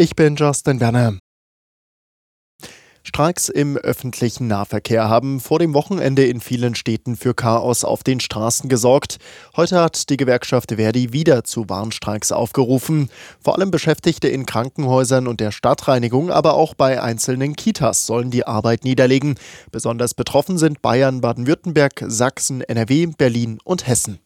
Ich bin Justin Werner. Streiks im öffentlichen Nahverkehr haben vor dem Wochenende in vielen Städten für Chaos auf den Straßen gesorgt. Heute hat die Gewerkschaft Verdi wieder zu Warnstreiks aufgerufen. Vor allem Beschäftigte in Krankenhäusern und der Stadtreinigung, aber auch bei einzelnen Kitas sollen die Arbeit niederlegen. Besonders betroffen sind Bayern, Baden-Württemberg, Sachsen, NRW, Berlin und Hessen.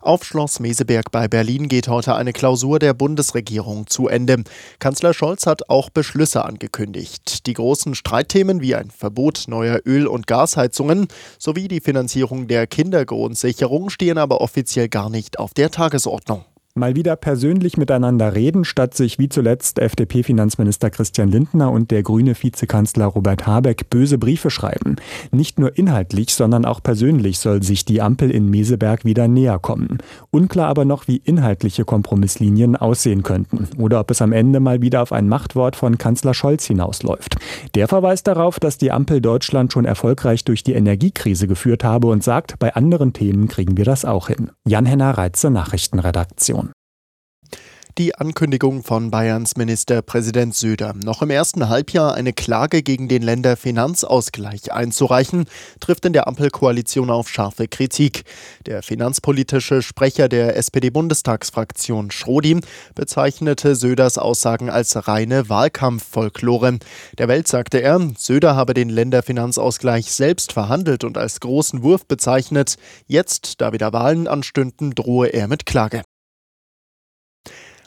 Auf Schloss Meseberg bei Berlin geht heute eine Klausur der Bundesregierung zu Ende. Kanzler Scholz hat auch Beschlüsse angekündigt. Die großen Streitthemen wie ein Verbot neuer Öl- und Gasheizungen sowie die Finanzierung der Kindergrundsicherung stehen aber offiziell gar nicht auf der Tagesordnung mal wieder persönlich miteinander reden, statt sich wie zuletzt FDP-Finanzminister Christian Lindner und der grüne Vizekanzler Robert Habeck böse Briefe schreiben. Nicht nur inhaltlich, sondern auch persönlich soll sich die Ampel in Meseberg wieder näher kommen. Unklar aber noch, wie inhaltliche Kompromisslinien aussehen könnten oder ob es am Ende mal wieder auf ein Machtwort von Kanzler Scholz hinausläuft. Der verweist darauf, dass die Ampel Deutschland schon erfolgreich durch die Energiekrise geführt habe und sagt, bei anderen Themen kriegen wir das auch hin. Jan-Henner Reitze, Nachrichtenredaktion die Ankündigung von Bayerns Ministerpräsident Söder, noch im ersten Halbjahr eine Klage gegen den Länderfinanzausgleich einzureichen, trifft in der Ampelkoalition auf scharfe Kritik. Der finanzpolitische Sprecher der SPD-Bundestagsfraktion Schrodi bezeichnete Söders Aussagen als reine Wahlkampffolklore. Der Welt sagte er, Söder habe den Länderfinanzausgleich selbst verhandelt und als großen Wurf bezeichnet. Jetzt, da wieder Wahlen anstünden, drohe er mit Klage.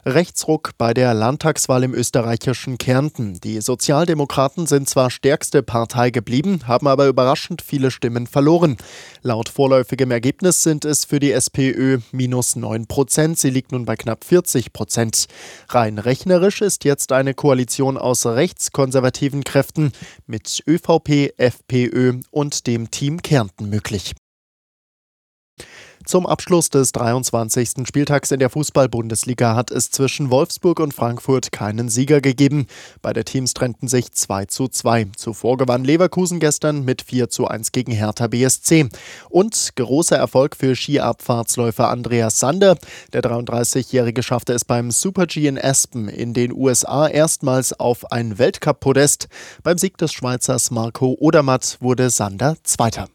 Rechtsruck bei der Landtagswahl im österreichischen Kärnten. Die Sozialdemokraten sind zwar stärkste Partei geblieben, haben aber überraschend viele Stimmen verloren. Laut vorläufigem Ergebnis sind es für die SPÖ minus 9 Prozent. Sie liegt nun bei knapp 40 Prozent. Rein rechnerisch ist jetzt eine Koalition aus rechtskonservativen Kräften mit ÖVP, FPÖ und dem Team Kärnten möglich. Zum Abschluss des 23. Spieltags in der Fußball-Bundesliga hat es zwischen Wolfsburg und Frankfurt keinen Sieger gegeben. Beide Teams trennten sich 2 zu 2. Zuvor gewann Leverkusen gestern mit 4 zu 1 gegen Hertha BSC. Und großer Erfolg für Skiabfahrtsläufer Andreas Sander. Der 33-Jährige schaffte es beim Super G in Aspen in den USA erstmals auf ein Weltcup-Podest. Beim Sieg des Schweizers Marco Odermatt wurde Sander Zweiter.